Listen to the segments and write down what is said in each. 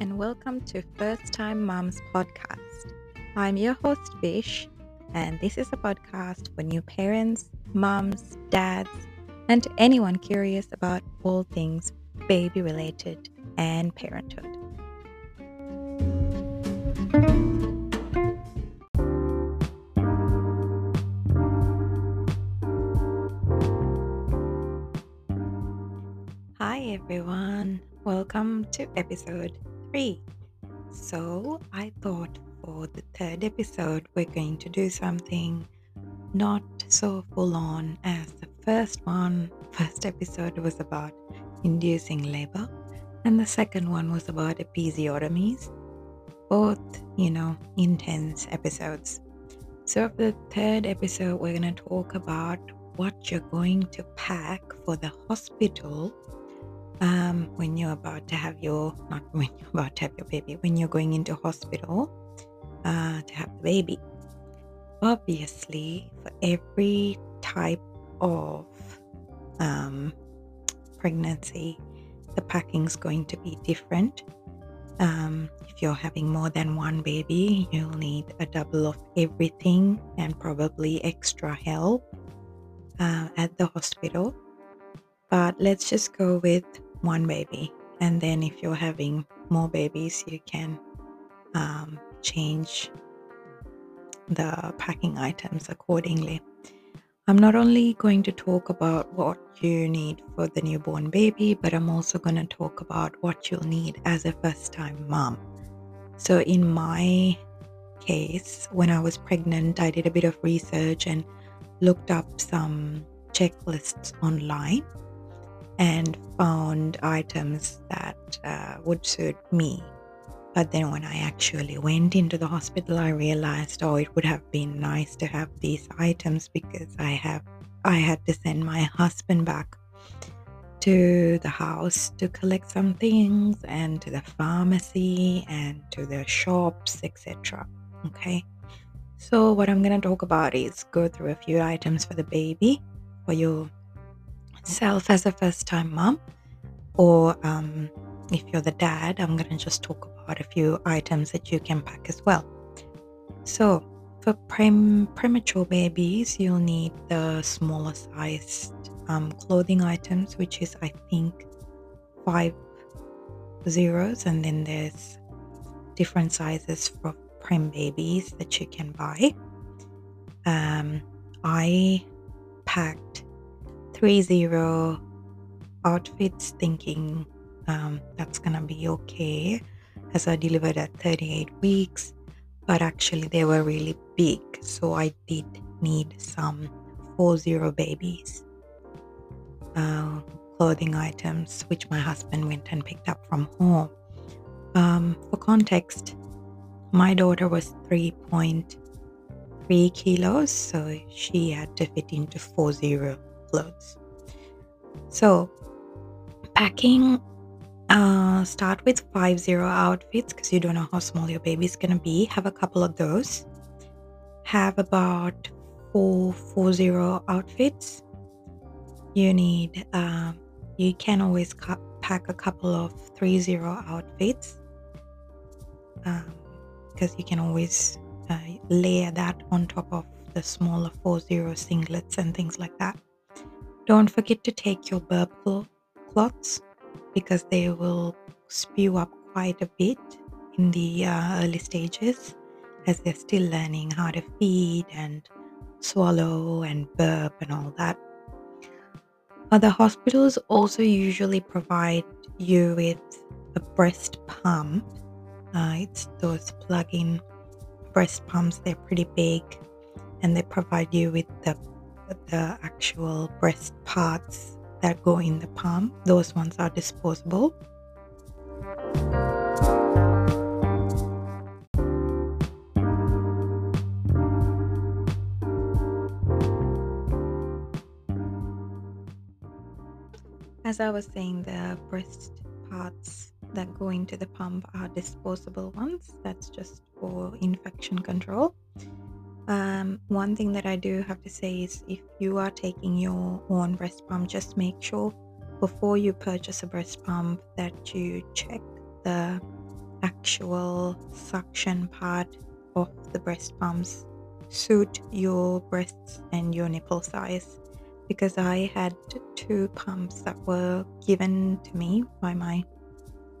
and welcome to First Time Moms podcast. I'm your host, Vish, and this is a podcast for new parents, moms, dads, and anyone curious about all things baby related and parenthood. Hi, everyone. Welcome to episode So, I thought for the third episode, we're going to do something not so full on as the first one. First episode was about inducing labor, and the second one was about episiotomies. Both, you know, intense episodes. So, for the third episode, we're going to talk about what you're going to pack for the hospital um, when you're about to have your not when you're about to have your baby when you're going into hospital uh, to have the baby. Obviously for every type of um, pregnancy the packing is going to be different. Um, if you're having more than one baby you'll need a double of everything and probably extra help uh, at the hospital. But let's just go with one baby. And then if you're having more babies, you can um, change the packing items accordingly. I'm not only going to talk about what you need for the newborn baby, but I'm also going to talk about what you'll need as a first time mom. So, in my case, when I was pregnant, I did a bit of research and looked up some checklists online and found items that uh, would suit me. But then when I actually went into the hospital, I realized, oh, it would have been nice to have these items because I have I had to send my husband back to the house to collect some things and to the pharmacy and to the shops, etc. Okay. So what I'm going to talk about is go through a few items for the baby, for your self as a first time mom, or um, if you're the dad, I'm going to just talk about a few items that you can pack as well. So, for prem- premature babies, you'll need the smaller sized um, clothing items, which is, I think, five zeros, and then there's different sizes for prem babies that you can buy. Um, I packed three zero outfits thinking um, that's gonna be okay. As I delivered at 38 weeks, but actually they were really big, so I did need some four zero babies. Uh, clothing items, which my husband went and picked up from home. Um, for context, my daughter was 3.3 kilos, so she had to fit into four zero clothes. So, packing, uh, start with five zero outfits because you don't know how small your baby is gonna be. Have a couple of those. Have about four four zero outfits. You need. Uh, you can always cu- pack a couple of three zero outfits because um, you can always uh, layer that on top of the smaller four zero singlets and things like that. Don't forget to take your burp cloths because they will spew up quite a bit in the uh, early stages as they're still learning how to feed and swallow and burp and all that. Other hospitals also usually provide you with a breast pump. Uh, it's those plug in breast pumps, they're pretty big and they provide you with the the actual breast parts that go in the palm. Those ones are disposable. As I was saying, the breast parts that go into the pump are disposable ones. That's just for infection control. Um, one thing that I do have to say is if you are taking your own breast pump, just make sure before you purchase a breast pump that you check the actual suction part of the breast pumps suit your breasts and your nipple size because I had two pumps that were given to me by my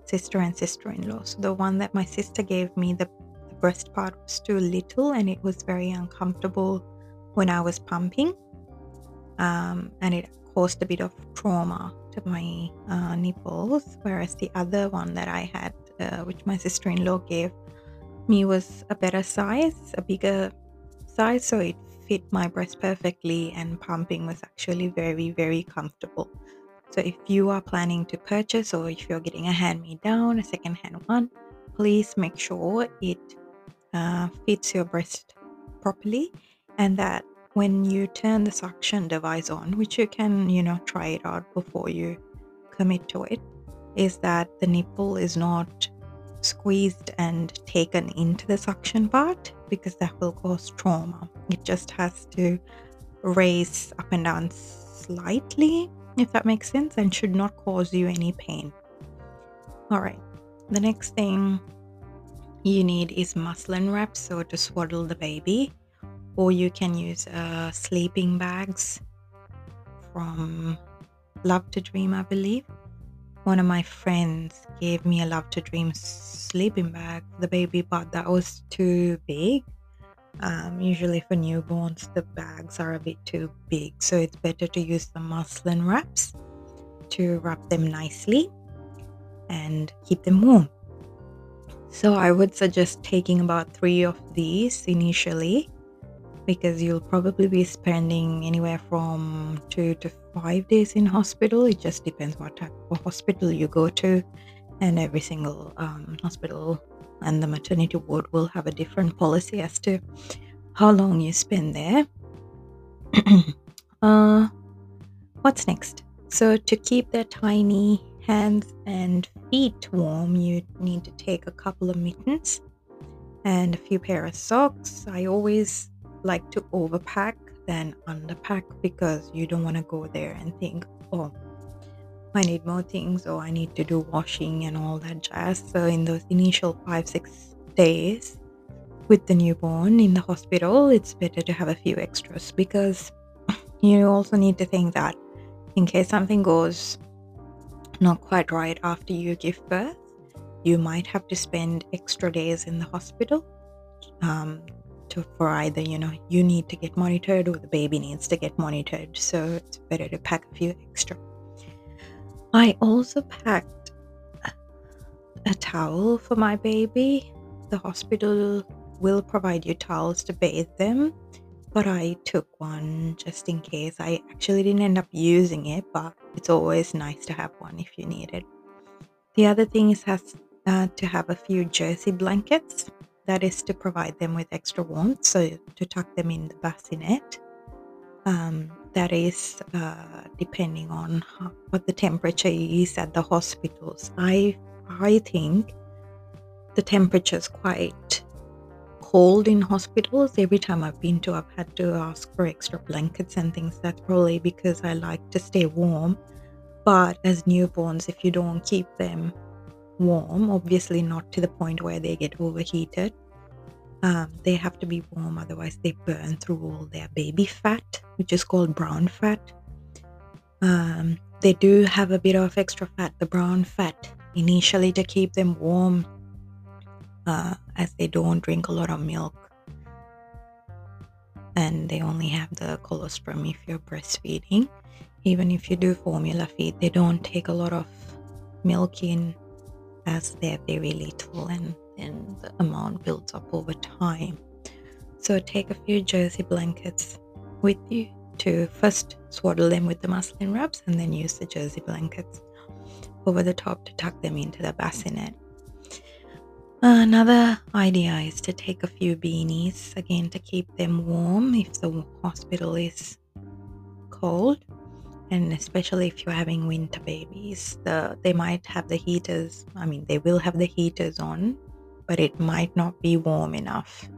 sister and sister in law. So the one that my sister gave me, the, the breast part was too little and it was very uncomfortable when I was pumping. Um, and it caused a bit of trauma to my uh, nipples, whereas the other one that I had, uh, which my sister in law gave me, was a better size, a bigger size, so it fit my breast perfectly, and pumping was actually very, very comfortable. So, if you are planning to purchase or if you're getting a hand me down, a second hand one, please make sure it uh, fits your breast properly and that when you turn the suction device on, which you can, you know, try it out before you commit to it, is that the nipple is not squeezed and taken into the suction part because that will cause trauma. It just has to raise up and down slightly, if that makes sense, and should not cause you any pain. All right, the next thing you need is muslin wraps, so to swaddle the baby or you can use uh, sleeping bags from Love to Dream, I believe. One of my friends gave me a Love to Dream sleeping bag the baby, but that was too big. Um, usually for newborns, the bags are a bit too big, so it's better to use the muslin wraps to wrap them nicely and keep them warm. So I would suggest taking about three of these initially because you'll probably be spending anywhere from two to five days in hospital. It just depends what type of hospital you go to, and every single um, hospital and the maternity ward will have a different policy as to how long you spend there. uh, what's next? So, to keep their tiny hands and feet warm, you need to take a couple of mittens and a few pair of socks. I always like to overpack than underpack because you don't want to go there and think, oh, I need more things or I need to do washing and all that jazz. So, in those initial five, six days with the newborn in the hospital, it's better to have a few extras because you also need to think that in case something goes not quite right after you give birth, you might have to spend extra days in the hospital um, to for either you know you need to get monitored or the baby needs to get monitored. So it's better to pack a few extra. I also packed a towel for my baby. The hospital will provide you towels to bathe them but i took one just in case i actually didn't end up using it but it's always nice to have one if you need it the other thing is has uh, to have a few jersey blankets that is to provide them with extra warmth, so to tuck them in the bassinet. Um, that is uh, depending on how, what the temperature is at the hospitals. I I think the temperature is quite cold in hospitals. Every time I've been to, I've had to ask for extra blankets and things. That's probably because I like to stay warm. But as newborns, if you don't keep them warm, obviously not to the point where they get overheated. Um, they have to be warm, otherwise, they burn through all their baby fat, which is called brown fat. Um, they do have a bit of extra fat, the brown fat, initially to keep them warm, uh, as they don't drink a lot of milk. And they only have the colostrum if you're breastfeeding. Even if you do formula feed, they don't take a lot of milk in as they're very little and then the amount builds up over time. So take a few jersey blankets with you to first swaddle them with the muslin wraps and then use the jersey blankets over the top to tuck them into the bassinet. Another idea is to take a few beanies again to keep them warm if the hospital is cold. And especially if you're having winter babies the they might have the heaters i mean they will have the heaters on but it might not be warm enough.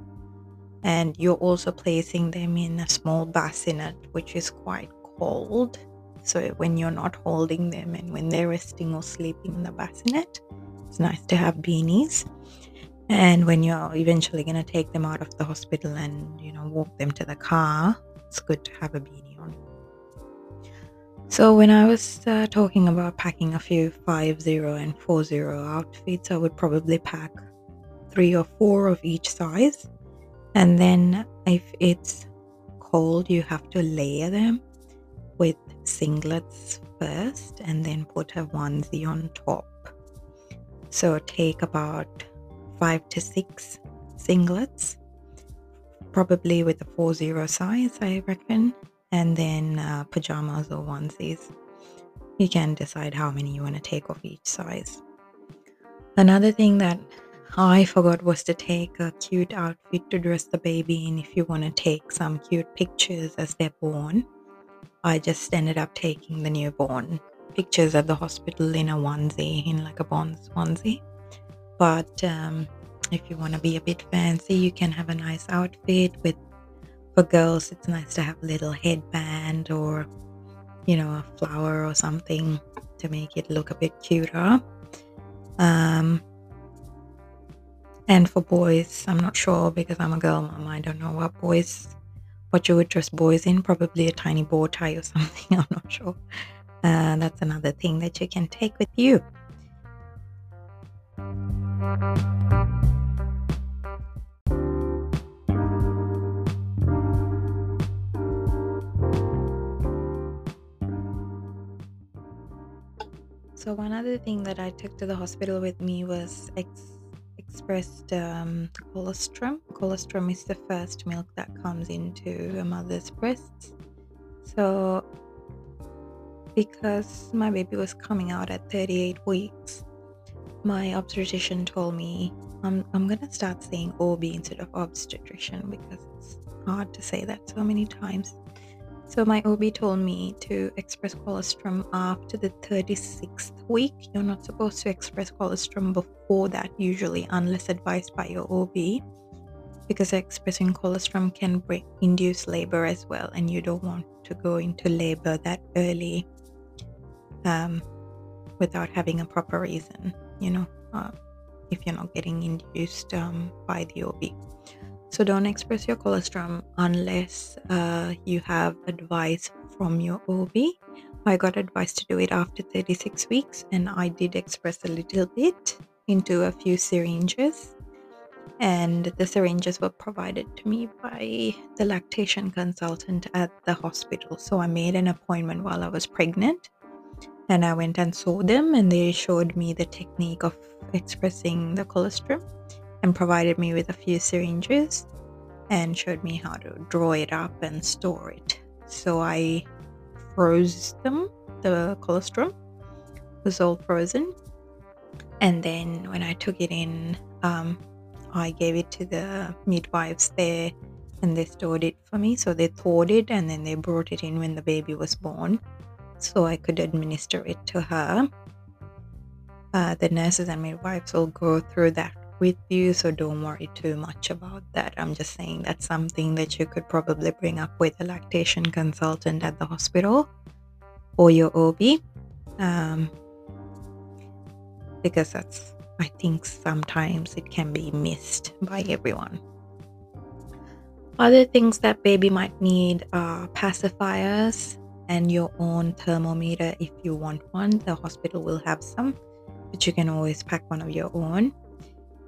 And you're also placing them in a small bassinet which is quite cold. So when you're not holding them and when they're resting or sleeping in the bassinet it's nice to have beanies. And when you're eventually going to take them out of the hospital and, you know, walk them to the car, it's good to have a beanie on. So when I was uh, talking about packing a few 50 and 40 outfits, I would probably pack three or four of each size. And then if it's cold, you have to layer them with singlets first and then put a onesie on top. So take about five to six singlets, probably with a 40 size, I reckon, and then uh, pajamas or onesies. You can decide how many you want to take of each size. Another thing that I forgot was to take a cute outfit to dress the baby in if you want to take some cute pictures as they're born. I just ended up taking the newborn pictures at the hospital in a onesie, in like a bonds onesie. But um, if you want to be a bit fancy, you can have a nice outfit with. For girls, it's nice to have a little headband or, you know, a flower or something to make it look a bit cuter. Um, and for boys, I'm not sure because I'm a girl mom. I don't know what boys, what you would dress boys in. Probably a tiny bow tie or something. I'm not sure. Uh, that's another thing that you can take with you. So one other thing that I took to the hospital with me was ex- expressed um, colostrum. Colostrum is the first milk that comes into a mother's breasts. So because my baby was coming out at 38 weeks, my obstetrician told me I'm, I'm gonna start saying OB instead of obstetrician because it's hard to say that so many times. So my OB told me to express colostrum after the 36th week. You're not supposed to express colostrum before that usually unless advised by your OB because expressing colostrum can induce labor as well and you don't want to go into labor that early um, without having a proper reason, you know, uh, if you're not getting induced um, by the OB. So don't express your colostrum unless uh, you have advice from your OB. I got advice to do it after 36 weeks, and I did express a little bit into a few syringes. And the syringes were provided to me by the lactation consultant at the hospital. So I made an appointment while I was pregnant and I went and saw them, and they showed me the technique of expressing the colostrum and provided me with a few syringes and showed me how to draw it up and store it. So I froze them, the colostrum was all frozen. And then when I took it in, um, I gave it to the midwives there and they stored it for me. So they thawed it and then they brought it in when the baby was born so I could administer it to her. Uh, the nurses and midwives will go through that with you, so don't worry too much about that. I'm just saying that's something that you could probably bring up with a lactation consultant at the hospital or your OB, um, because that's I think sometimes it can be missed by everyone. Other things that baby might need are pacifiers and your own thermometer if you want one. The hospital will have some, but you can always pack one of your own.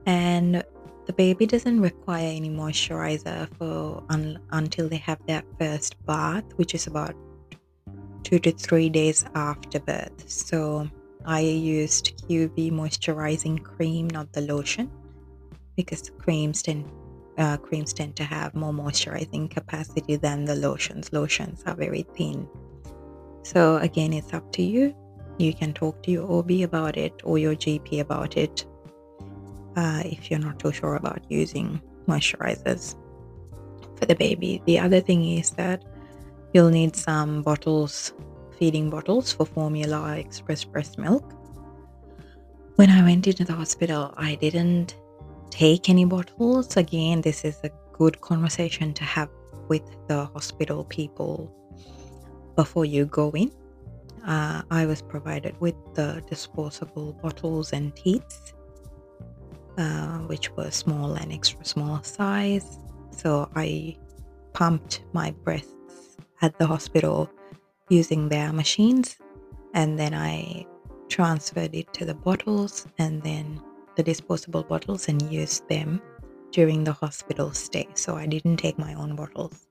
And the baby doesn't require any moisturizer for un, until they have their first bath which is about two to three days after birth. So i used qv moisturizing cream not the lotion because creams tend uh, creams tend to have more moisturizing capacity than the lotions. Lotions are very thin so again it's up to you you can talk to your ob about it or your gp about it uh, if you're not too sure about using moisturizers for the baby. The other thing is that you'll need some bottles, feeding bottles for formula express breast milk. When I went into the hospital, I didn't take any bottles. Again, this is a good conversation to have with the hospital people before you go in. uh, I was provided with the disposable bottles and teats, uh, which were small and extra small size. So I pumped my breasts at the hospital using their machines, and then I transferred it to the bottles and then the disposable bottles and used them during the hospital stay. So I didn't take my own bottles.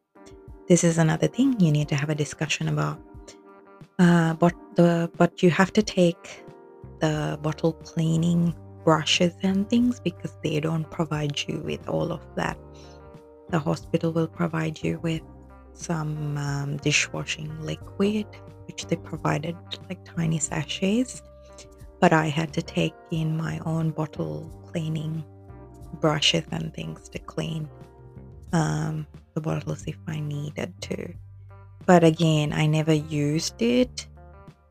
This is another thing you need to have a discussion about. Uh, but the but you have to take the bottle cleaning brushes and things because they don't provide you with all of that. The hospital will provide you with some um, dishwashing liquid, which they provided like tiny sachets. But I had to take in my own bottle cleaning brushes and things to clean um, the bottles if I needed to. But again, I never used it.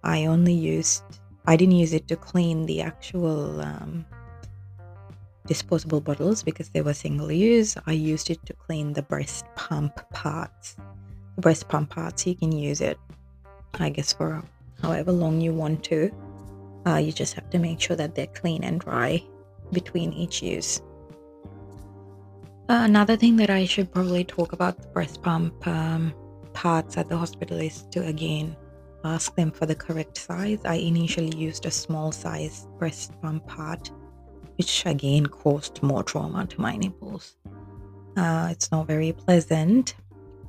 I only used, I didn't use it to clean the actual um, disposable bottles because they were single use. I used it to clean the breast pump parts. The breast pump parts, you can use it, I guess, for however long you want to. Uh, you just have to make sure that they're clean and dry between each use. Uh, another thing that I should probably talk about the breast pump um, parts at the hospital is to again ask them for the correct size. I initially used a small size breast pump part, which again caused more trauma to my nipples. Uh, it's not very pleasant.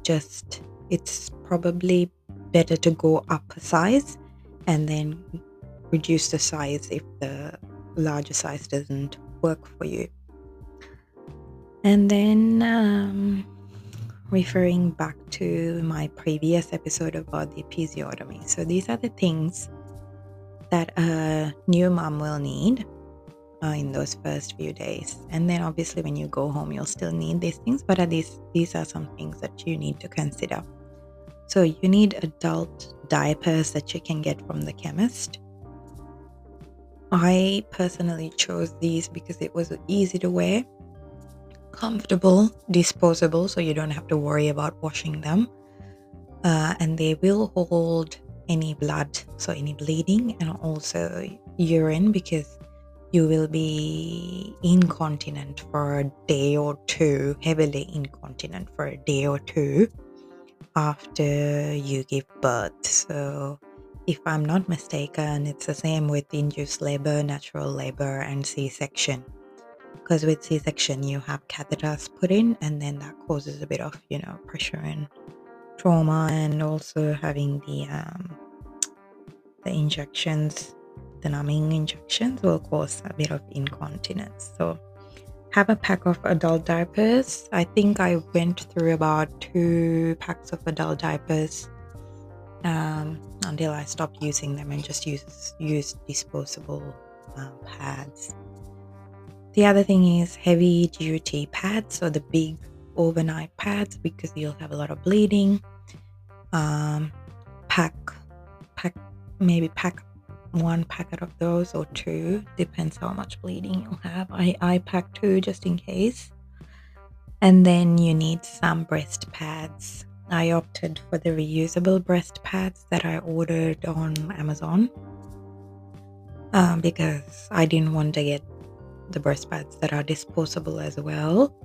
Just it's probably better to go up a size and then reduce the size if the larger size doesn't work for you. And then, um, referring back to my previous episode about the episiotomy. So, these are the things that a new mom will need uh, in those first few days. And then, obviously, when you go home, you'll still need these things, but at least these are some things that you need to consider. So, you need adult diapers that you can get from the chemist. I personally chose these because it was easy to wear comfortable, disposable, so you don't have to worry about washing them. Uh, and they will hold any blood, so any bleeding, and also urine because you will be incontinent for a day or two, heavily incontinent for a day or two after you give birth. So, if I'm not mistaken, it's the same with induced labor, natural labor, and C section because with c-section you have catheters put in and then that causes a bit of you know pressure and trauma and also having the um, the injections the numbing injections will cause a bit of incontinence. So have a pack of adult diapers. I think i went through about two packs of adult diapers um, until i stopped using them and just use use disposable um, pads the other thing is heavy duty pads or the big overnight pads because you'll have a lot of bleeding. Um, pack, pack, maybe pack one packet of those or two, depends how much bleeding you'll have. I, I pack two just in case. And then you need some breast pads. I opted for the reusable breast pads that I ordered on Amazon um, because I didn't want to get the breast pads that are disposable as well.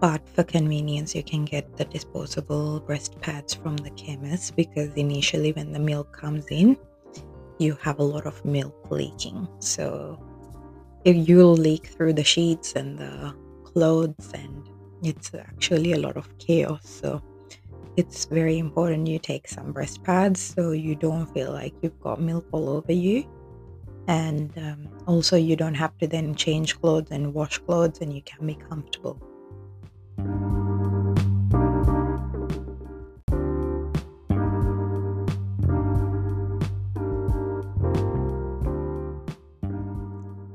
But for convenience, you can get the disposable breast pads from the chemist because initially, when the milk comes in, you have a lot of milk leaking. So if you'll leak through the sheets and the clothes, and it's actually a lot of chaos. So it's very important you take some breast pads so you don't feel like you've got milk all over you and um, also you don't have to then change clothes and wash clothes and you can be comfortable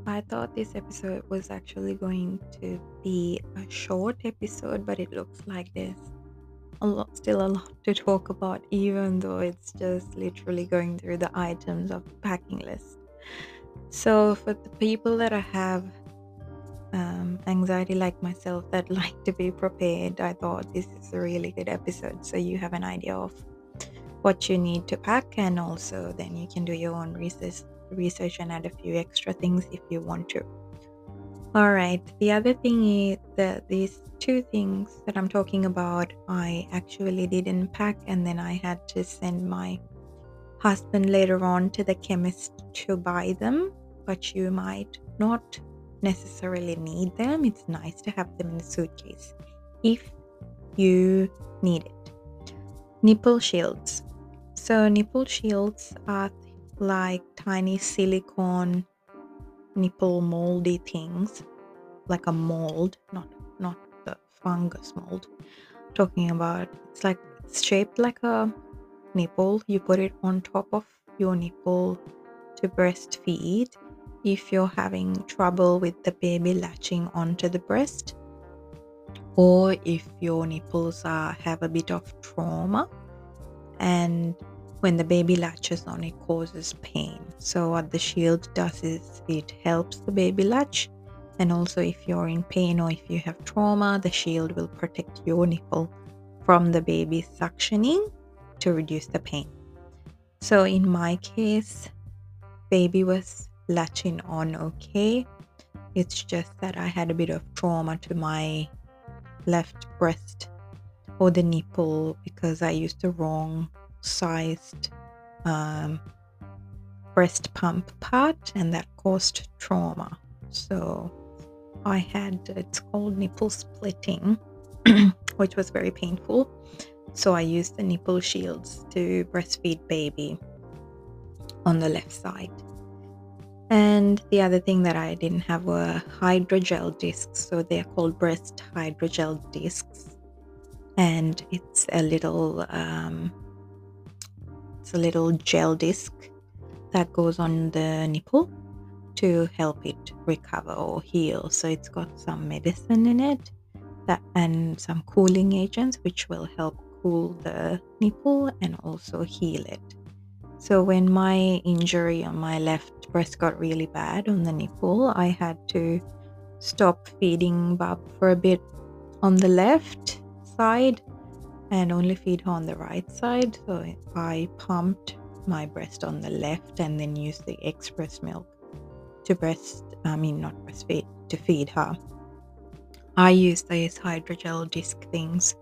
I thought this episode was actually going to be a short episode, but it looks like there's a lot, still a lot to talk about, even though it's just literally going through the items of the packing list. So, for the people that i have um, anxiety like myself that like to be prepared, I thought this is a really good episode. So, you have an idea of what you need to pack and also then you can do your own research research and add a few extra things if you want to all right the other thing is that these two things that i'm talking about i actually didn't pack and then i had to send my husband later on to the chemist to buy them but you might not necessarily need them. It's nice to have them in the suitcase if you need it. Nipple shields. So nipple shields are like tiny silicone nipple moldy things, like a mold, not not the fungus mold. Talking about it's like it's shaped like a nipple. You put it on top of your nipple to breastfeed. If you're having trouble with the baby latching onto the breast, or if your nipples are have a bit of trauma and when the baby latches on, it causes pain. So, what the shield does is it helps the baby latch. And also, if you're in pain or if you have trauma, the shield will protect your nipple from the baby suctioning to reduce the pain. So, in my case, baby was latching on okay. It's just that I had a bit of trauma to my left breast or the nipple because I used the wrong sized um, breast pump part, and that caused trauma. So I had it's called nipple splitting, which was very painful. So I used the nipple shields to breastfeed baby on the left side. And the other thing that I didn't have were hydrogel discs. So they're called breast hydrogel discs. And it's a little um, it's a little gel disc that goes on the nipple to help it recover or heal. So it's got some medicine in it that and some cooling agents which will help cool the nipple and also heal it. So when my injury on my left breast got really bad on the nipple, I had to stop feeding Bub for a bit on the left side and only feed her on the right side. So I pumped my breast on the left and then used the express milk to breast, I mean, not breastfeed, to feed her. I used these hydrogel disc things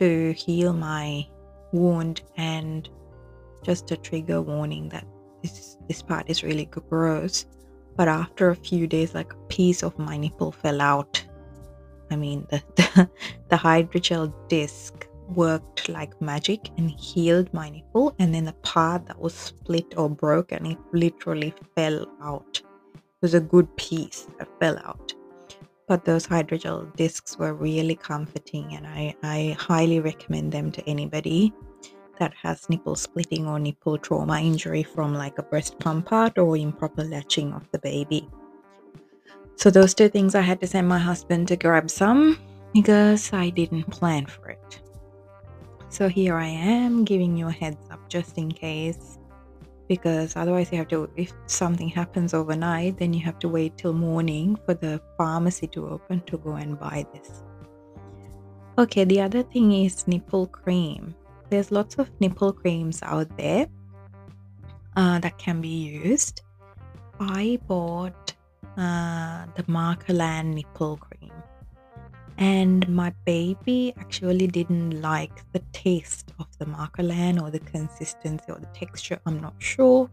to heal my wound and just a trigger warning that this this part is really gross. But after a few days, like a piece of my nipple fell out. I mean, the the, the hydrogel disc worked like magic and healed my nipple and then the part that was split or broken it literally fell out it was a good piece that fell out but those hydrogel discs were really comforting and I, I highly recommend them to anybody that has nipple splitting or nipple trauma injury from like a breast pump part or improper latching of the baby. So those two things i had to send my husband to grab some because i didn't plan for it. So here I am giving you a heads up just in case because otherwise you have to if something happens overnight then you have to wait till morning for the pharmacy to open to go and buy this. Okay, the other thing is nipple cream. There's lots of nipple creams out there uh, that can be used. I bought uh, the Markerland nipple cream and my baby actually didn't like the taste of the Markerland or the consistency or the texture. I'm not sure,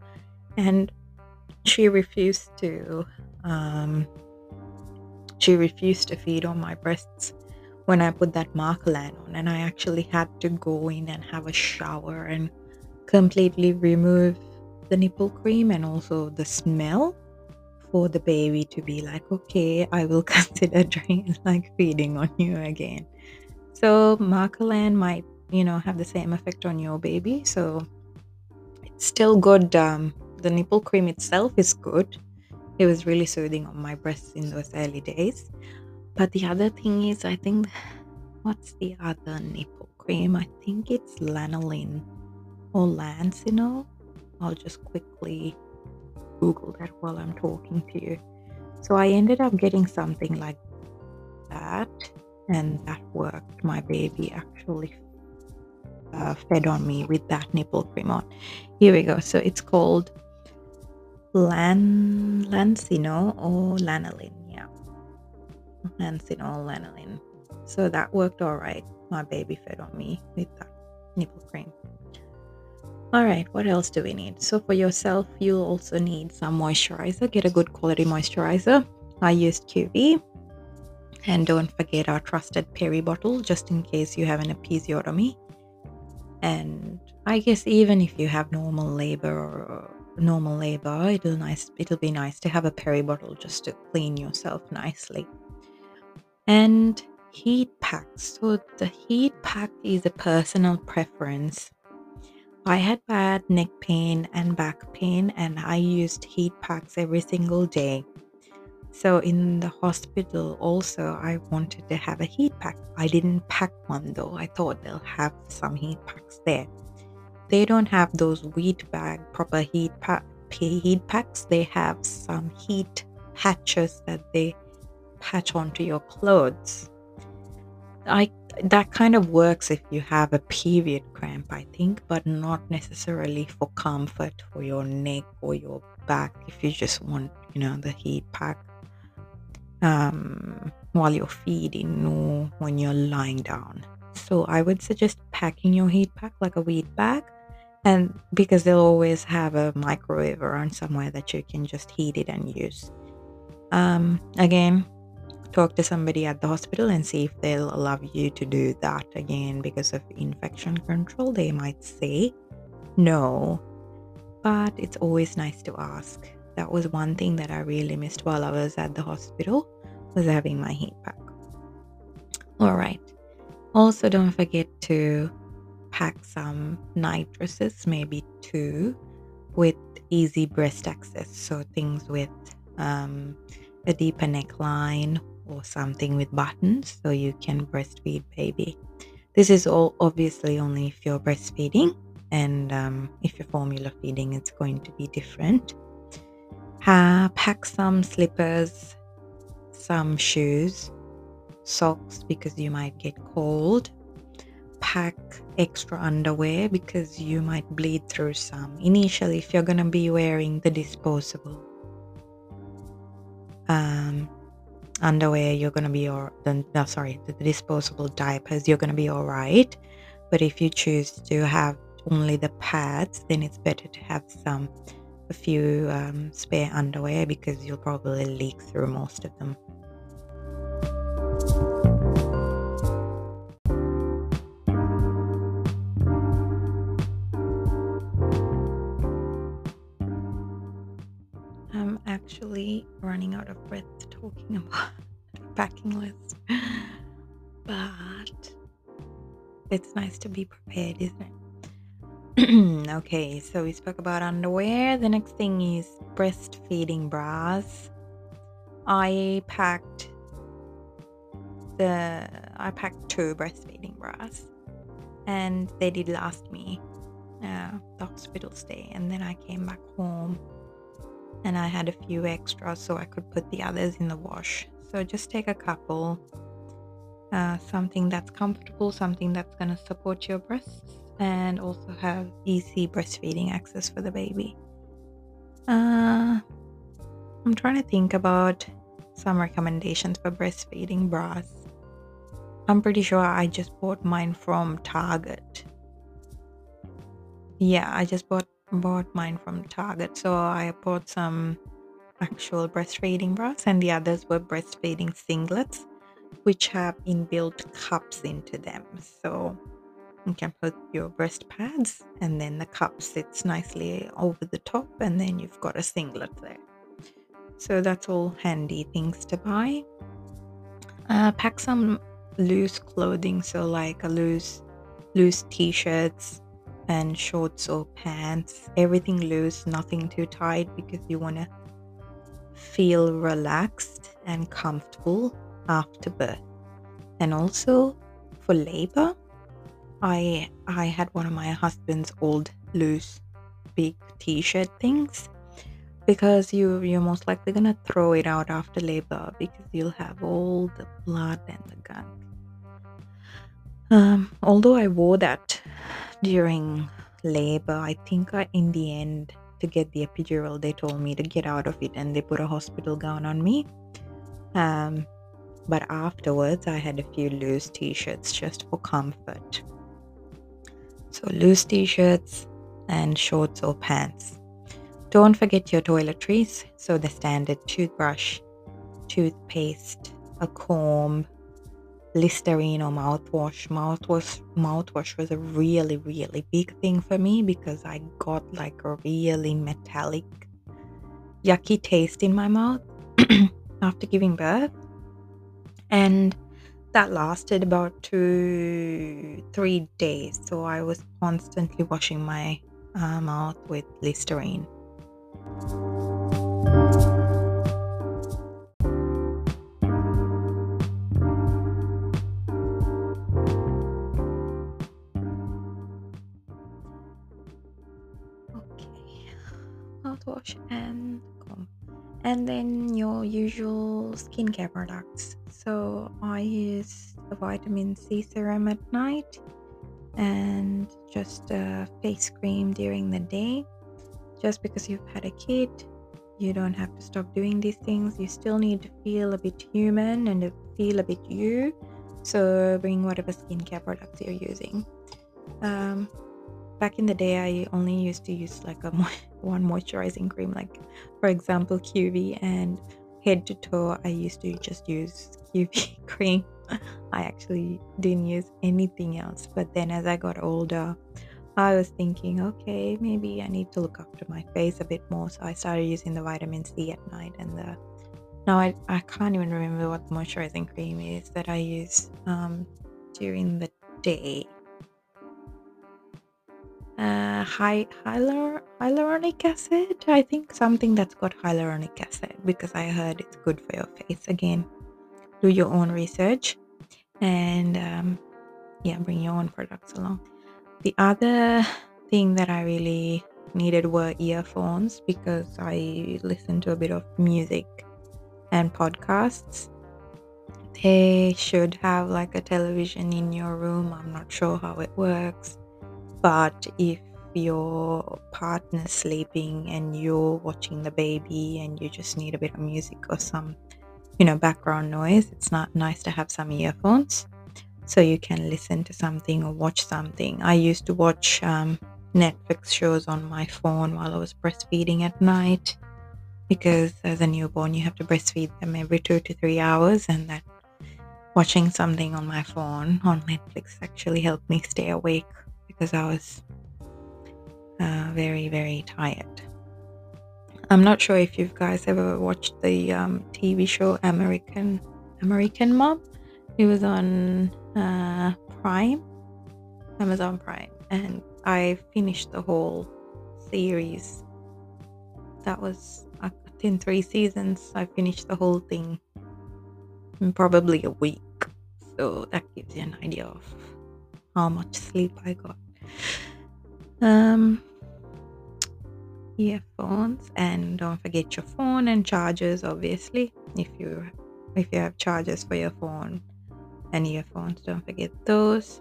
and she refused to. Um, she refused to feed on my breasts when I put that Markerland on, and I actually had to go in and have a shower and completely remove the nipple cream and also the smell for the baby to be like, okay, I will consider trying like feeding on you again. So Markerland might, you know, have the same effect on your baby. So it's still good. Um, the nipple cream itself is good. It was really soothing on my breasts in those early days. But the other thing is, I think, what's the other nipple cream? I think it's lanolin or Lansinoh. I'll just quickly Google that while I'm talking to you. So I ended up getting something like that, and that worked. My baby actually uh, fed on me with that nipple cream on. Here we go. So it's called Lan Lansinoh or lanolin. Yeah, Lansinoh or lanolin. So that worked all right. My baby fed on me with that nipple cream. All right, what else do we need? So for yourself, you'll also need some moisturizer. Get a good quality moisturizer. I used QV. And don't forget our trusted peri bottle just in case you have an episiotomy. And I guess even if you have normal labor or uh, normal labor, it'll nice it'll be nice to have a peri bottle just to clean yourself nicely. And heat packs. So the heat pack is a personal preference. I had bad neck pain and back pain and I used heat packs every single day. So in the hospital also I wanted to have a heat pack. I didn't pack one though. I thought they'll have some heat packs there. They don't have those wheat bag proper heat pack heat packs. They have some heat patches that they patch onto your clothes. I that kind of works if you have a period cramp, I think, but not necessarily for comfort for your neck or your back if you just want, you know, the heat pack um, while you're feeding or when you're lying down. So I would suggest packing your heat pack like a wheat bag and because they'll always have a microwave around somewhere that you can just heat it and use. Um, again, talk to somebody at the hospital and see if they'll allow you to do that again because of infection control. They might say no, but it's always nice to ask. That was one thing that I really missed while I was at the hospital was having my heat pack. All right. Also, don't forget to pack some night dresses, maybe two, with easy breast access. So things with um, a deeper neckline or something with buttons so you can breastfeed baby. This is all obviously only if you're breastfeeding, and um, if you're formula feeding, it's going to be different. Uh, pack some slippers, some shoes, socks because you might get cold. Pack extra underwear because you might bleed through some. Initially, if you're going to be wearing the disposable um, underwear, you're going to be or the no, sorry, the disposable diapers, you're going to be all right. But if you choose to have only the pads, then it's better to have some a few um, spare underwear because you'll probably leak through most of them. I'm actually running out of breath talking about packing list. But it's nice to be prepared, isn't it? okay, so we spoke about underwear. The next thing is breastfeeding bras. I packed the I packed two breastfeeding bras, and they did last me uh, the hospital stay. And then I came back home, and I had a few extras, so I could put the others in the wash. So just take a couple, uh, something that's comfortable, something that's going to support your breasts, and also have easy breastfeeding access for the baby. Uh, I'm trying to think about some recommendations for breastfeeding bras. I'm pretty sure I just bought mine from Target. Yeah, I just bought bought mine from Target. So I bought some actual breastfeeding bras, and the others were breastfeeding singlets, which have inbuilt cups into them. So you can put your breast pads, and then the cup sits nicely over the top, and then you've got a singlet there. So that's all handy things to buy. Uh, pack some loose clothing, so like a loose, loose t-shirts and shorts or pants. Everything loose, nothing too tight, because you want to feel relaxed and comfortable after birth. And also for labor, I I had one of my husband's old loose big t-shirt things because you you're most likely gonna throw it out after labor because you'll have all the blood and the gunk. Um, although I wore that during labor, I think I, in the end, to get the epidural, they told me to get out of it and they put a hospital gown on me. Um, but afterwards, I had a few loose t shirts just for comfort. So, loose t shirts and shorts or pants. Don't forget your toiletries. So, the standard toothbrush, toothpaste, a comb, Listerine or mouthwash. Mouthwash mouthwash was a really, really big thing for me because I got like a really metallic, yucky taste in my mouth after giving birth. And that lasted about two, three days. So I was constantly washing my uh, mouth with Listerine. Skincare products. So i use a vitamin c serum at night and just a face cream during the day. Just because you've had a kid you don't have to stop doing these things. You still need to feel a bit human and feel a bit you. So bring whatever skincare products you're using. Um, back in the day i only used to use like a one moisturizing cream like for example qv and head to toe i used to just use qv cream. I actually didn't use anything else but then as i got older i was thinking okay maybe i need to look after my face a bit more. So i started using the vitamin c at night and the now i, I can't even remember what the moisturizing cream is that i use um, during the day. Uh, hy- hyaluronic acid. I think something that's got hyaluronic acid because I heard it's good for your face. Again, do your own research and um, yeah, bring your own products along. The other thing that I really needed were earphones because I listen to a bit of music and podcasts. They should have like a television in your room. I'm not sure how it works but if your partner sleeping and you're watching the baby and you just need a bit of music or some, you know, background noise, it's not nice to have some earphones so you can listen to something or watch something. I used to watch um, Netflix shows on my phone while I was breastfeeding at night because as a newborn you have to breastfeed them every two to three hours and that watching something on my phone on Netflix actually helped me stay awake because I was uh, very, very tired. I'm not sure if you guys ever watched the um, TV show American American Mom. It was on uh, Prime, Amazon Prime, and I finished the whole series. That was uh, in three seasons. I finished the whole thing in probably a week. So that gives you an idea of how much sleep I got um earphones and don't forget your phone and chargers obviously if you if you have chargers for your phone and earphones don't forget those.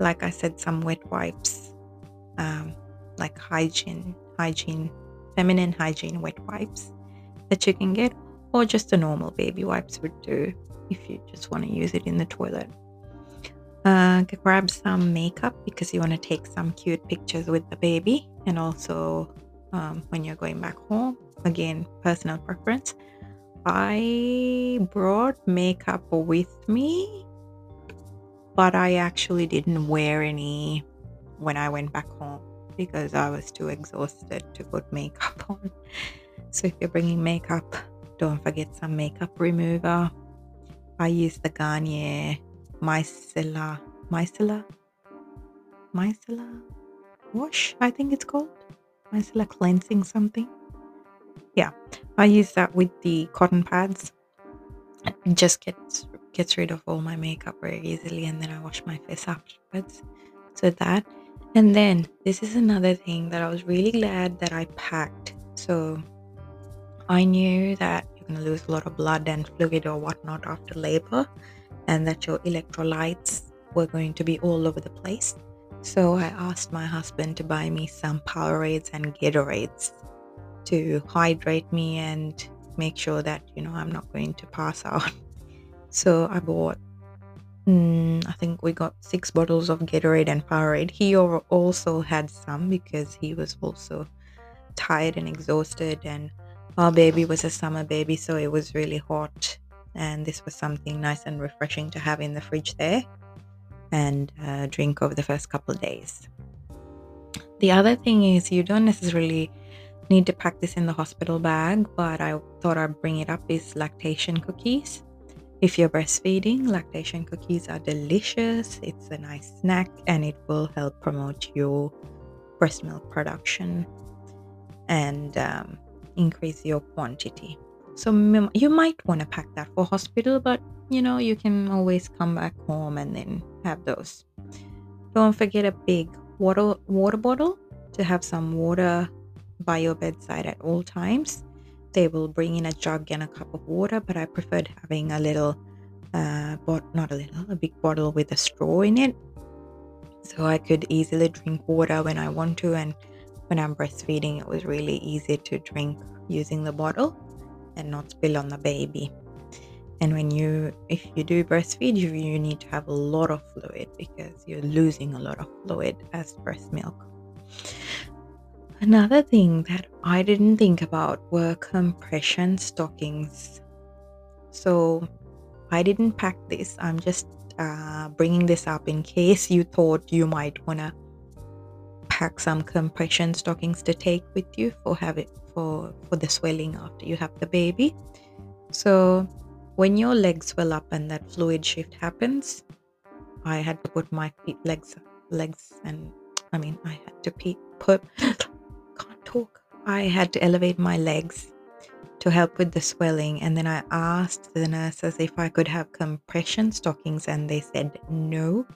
Like i said some wet wipes um, like hygiene hygiene feminine hygiene wet wipes that you can get or just a normal baby wipes would do if you just want to use it in the toilet. Uh, grab some makeup because you want to take some cute pictures with the baby and also um, when you're going back home. Again, personal preference. I brought makeup with me, but I actually didn't wear any when I went back home because I was too exhausted to put makeup on. So if you're bringing makeup, don't forget some makeup remover. I use the Garnier micellar micellar micellar wash i think it's called micellar cleansing something? Yeah. I use that with the cotton pads. It just gets gets rid of all my makeup very easily and then i wash my face afterwards. So that. And then this is another thing that i was really glad that i packed. So i knew that you're to lose a lot of blood and fluid or whatnot after labor and that your electrolytes were going to be all over the place. So I asked my husband to buy me some Powerades and Gatorades to hydrate me and make sure that, you know, I'm not going to pass out. So I bought, mm, I think we got six bottles of Gatorade and Powerade. He also had some because he was also tired and exhausted and our baby was a summer baby so it was really hot and this was something nice and refreshing to have in the fridge there and uh, drink over the first couple days. The other thing is you don't necessarily need to pack this in the hospital bag but i thought i'd bring it up is lactation cookies. If you're breastfeeding lactation cookies are delicious. It's a nice snack and it will help promote your breast milk production and um, increase your quantity. So you might want to pack that for hospital, but you know, you can always come back home and then have those. Don't forget a big water water bottle to have some water by your bedside at all times. They will bring in a jug and a cup of water, but I preferred having a little uh but not a little, a big bottle with a straw in it. So I could easily drink water when I want to and when I'm breastfeeding, it was really easy to drink using the bottle and not spill on the baby. And when you, if you do breastfeed, you, you need to have a lot of fluid because you're losing a lot of fluid as breast milk. Another thing that I didn't think about were compression stockings. So I didn't pack this. I'm just uh, bringing this up in case you thought you might want to pack some compression stockings to take with you for have it for for the swelling after you have the baby so when your legs swell up and that fluid shift happens i had to put my feet legs legs and i mean i had to pe- put can't talk i had to elevate my legs to help with the swelling and then i asked the nurses if i could have compression stockings and they said no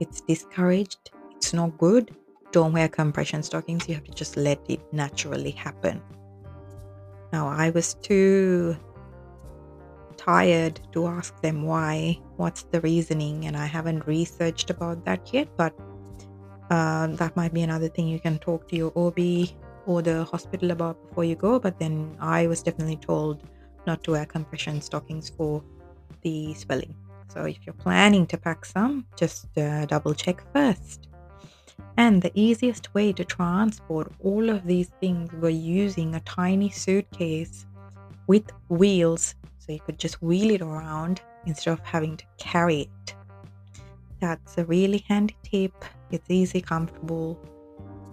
it's discouraged it's not good don't wear compression stockings. You have to just let it naturally happen. Now, I was too tired to ask them why, what's the reasoning, and I haven't researched about that yet. But uh, that might be another thing you can talk to your OB or the hospital about before you go. But then I was definitely told not to wear compression stockings for the swelling. So if you're planning to pack some, just uh, double check first. And the easiest way to transport all of these things were using a tiny suitcase with wheels. So you could just wheel it around instead of having to carry it. That's a really handy tip. It's easy, comfortable,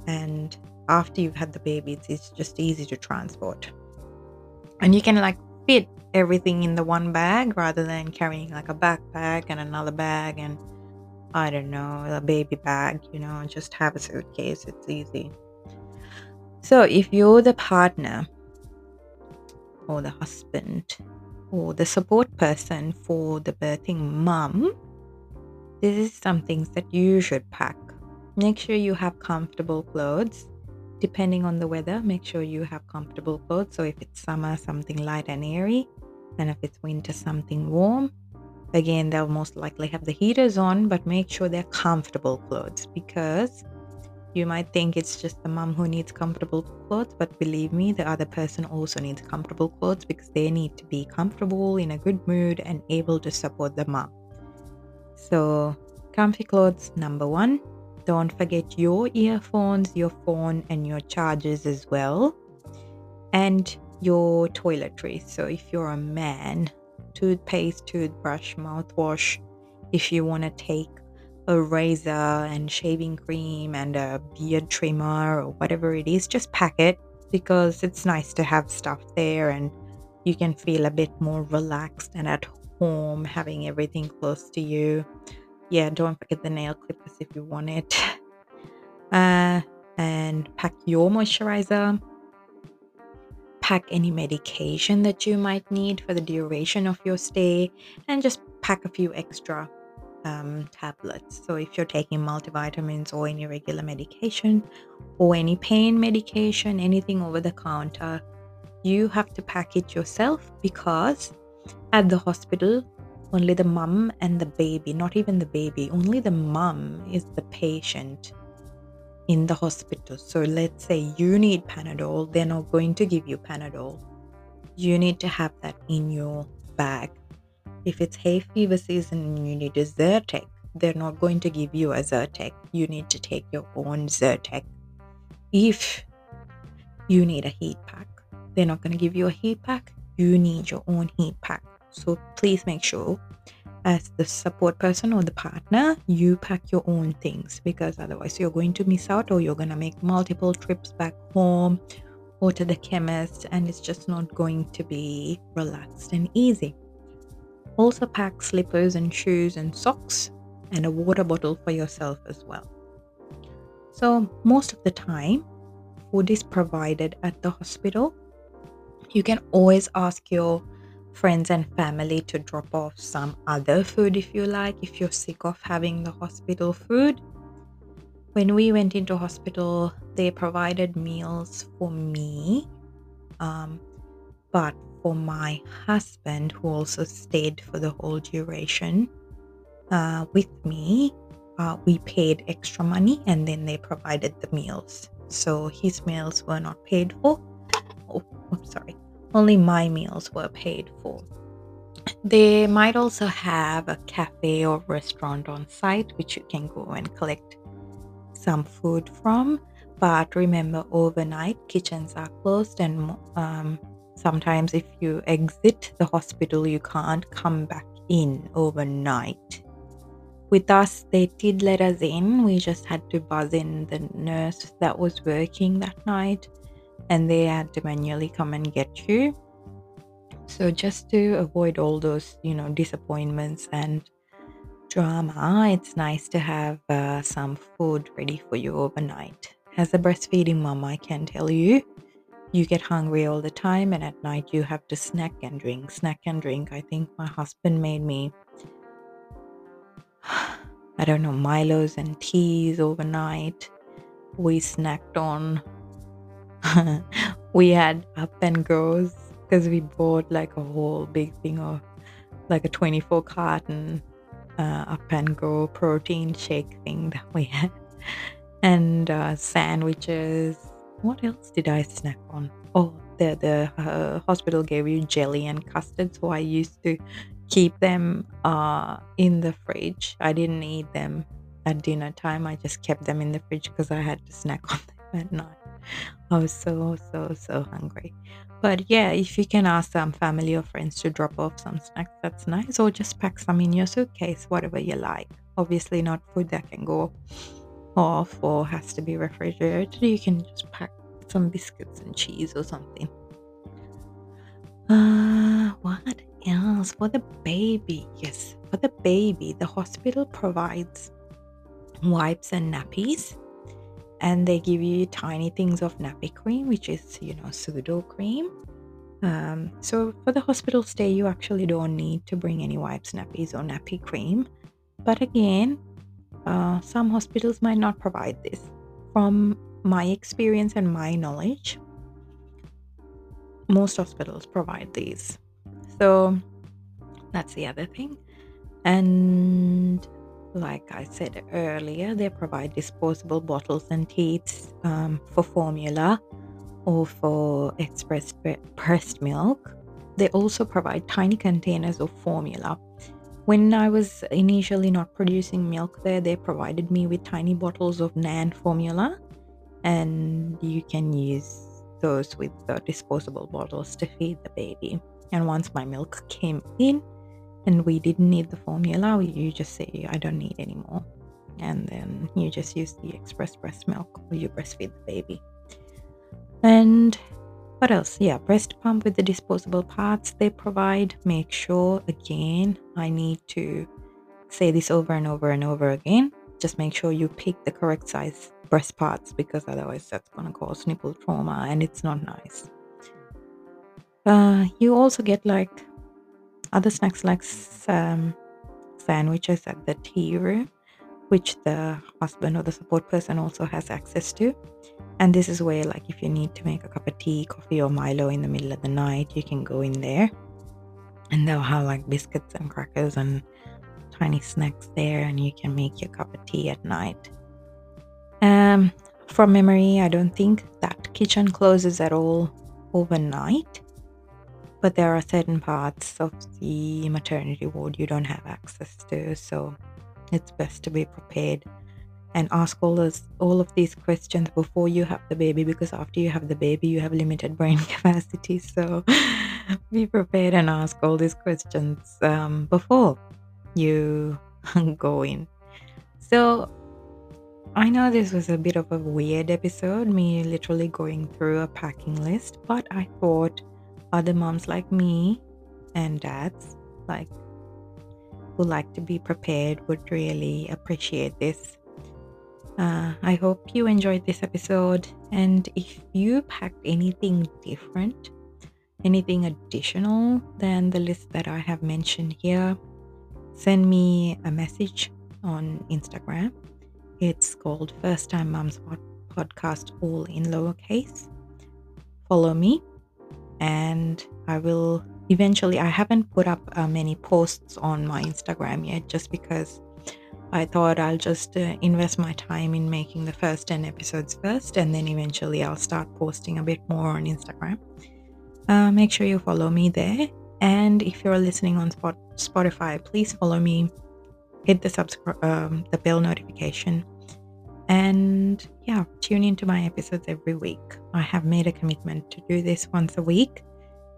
and after you've had the baby, it's, it's just easy to transport. And you can like fit everything in the one bag rather than carrying like a backpack and another bag and I don't know, a baby bag, you know, just have a suitcase. It's easy. So if you're the partner or the husband or the support person for the birthing mum, this is some things that you should pack. Make sure you have comfortable clothes. Depending on the weather, make sure you have comfortable clothes. So if it's summer, something light and airy, and if it's winter, something warm. Again, they'll most likely have the heaters on, but make sure they're comfortable clothes because you might think it's just the mom who needs comfortable clothes, but believe me, the other person also needs comfortable clothes because they need to be comfortable, in a good mood, and able to support the mom. So, comfy clothes, number one. Don't forget your earphones, your phone, and your chargers as well. And your toiletries. So, if you're a man, toothpaste, toothbrush, mouthwash. If you want to take a razor and shaving cream and a beard trimmer or whatever it is, just pack it because it's nice to have stuff there and you can feel a bit more relaxed and at home having everything close to you. Yeah, don't forget the nail clippers if you want it. Uh, and pack your moisturizer pack any medication that you might need for the duration of your stay, and just pack a few extra um, tablets. So, if you're taking multivitamins or any regular medication or any pain medication, anything over the counter, you have to pack it yourself because at the hospital only the mum and the baby, not even the baby, only the mum is the patient in the hospital. So let's say you need Panadol, they're not going to give you Panadol. You need to have that in your bag. If it's hay fever season and you need a Zyrtec, they're not going to give you a Zyrtec. You need to take your own Zyrtec. If you need a heat pack, they're not going to give you a heat pack. You need your own heat pack. So please make sure, as the support person or the partner, you pack your own things because otherwise you're going to miss out or you're going to make multiple trips back home or to the chemist and it's just not going to be relaxed and easy. Also, pack slippers and shoes and socks and a water bottle for yourself as well. So, most of the time, food is provided at the hospital. You can always ask your friends and family to drop off some other food if you like, if you're sick of having the hospital food. When we went into hospital, they provided meals for me, um, but for my husband, who also stayed for the whole duration uh, with me, uh, we paid extra money and then they provided the meals. So his meals were not paid for. Oh, I'm sorry only my meals were paid for. They might also have a cafe or restaurant on site which you can go and collect some food from. But remember, overnight kitchens are closed, and um, sometimes if you exit the hospital, you can't come back in overnight. With us, they did let us in. We just had to buzz in the nurse that was working that night and they had to manually come and get you. So just to avoid all those, you know, disappointments and drama, it's nice to have uh, some food ready for you overnight. As a breastfeeding mom, I can tell you, you get hungry all the time, and at night you have to snack and drink, snack and drink. I think my husband made me, I don't know, Milos and teas overnight. We snacked on we had up and goes because we bought like a whole big thing of like a 24 carton uh, up and go protein shake thing that we had and uh, sandwiches what else did i snack on oh the the uh, hospital gave you jelly and custard so i used to keep them uh, in the fridge i didn't eat them at dinner time i just kept them in the fridge because i had to snack on them at night I was so, so, so hungry. But yeah, if you can ask some family or friends to drop off some snacks, that's nice. Or just pack some in your suitcase, whatever you like. Obviously, not food that can go off or has to be refrigerated. You can just pack some biscuits and cheese or something. Uh, what else? For the baby, yes, for the baby, the hospital provides wipes and nappies and they give you tiny things of nappy cream which is you know Sudocrem um, so for the hospital stay you actually don't need to bring any wipes nappies or nappy cream but again uh, some hospitals might not provide this from my experience and my knowledge most hospitals provide these so that's the other thing and like I said earlier, they provide disposable bottles and teats um, for formula or for express breast milk. They also provide tiny containers of formula. When I was initially not producing milk there, they provided me with tiny bottles of NAN formula, and you can use those with the disposable bottles to feed the baby. And once my milk came in, and we didn't need the formula you just say i don't need anymore and then you just use the express breast milk or you breastfeed the baby and what else? Yeah breast pump with the disposable parts they provide. Make sure again i need to say this over and over and over again. Just make sure you pick the correct size breast parts because otherwise that's going to cause nipple trauma and it's not nice. Uh, you also get like other snacks like um, sandwiches at the tea room, which the husband or the support person also has access to. And this is where, like, if you need to make a cup of tea, coffee, or Milo in the middle of the night, you can go in there and they'll have like biscuits and crackers and tiny snacks there, and you can make your cup of tea at night. Um, from memory, I don't think that kitchen closes at all overnight, but there are certain parts of the maternity ward you don't have access to, so it's best to be prepared and ask all those all of these questions before you have the baby because after you have the baby you have limited brain capacity. So be prepared and ask all these questions um, before you go in. So i know this was a bit of a weird episode me literally going through a packing list but i thought other moms like me and dads like who like to be prepared would really appreciate this uh, I hope you enjoyed this episode. And if you packed anything different, anything additional than the list that I have mentioned here, send me a message on Instagram. It's called First Time Mums Podcast, all in lowercase. Follow me, and I will eventually. I haven't put up uh, many posts on my Instagram yet, just because I thought I'll just uh, invest my time in making the first 10 episodes first, and then eventually I'll start posting a bit more on Instagram. Uh, make sure you follow me there. And if you're listening on Spot- Spotify, please follow me, hit the subscribe, um, the bell notification, and yeah, tune into my episodes every week. I have made a commitment to do this once a week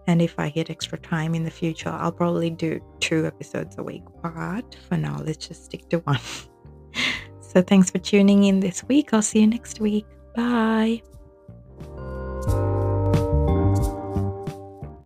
and if I get extra time in the future, I'll probably do two episodes a week. But for now, let's just stick to one. so thanks for tuning in this week. I'll see you next week. Bye.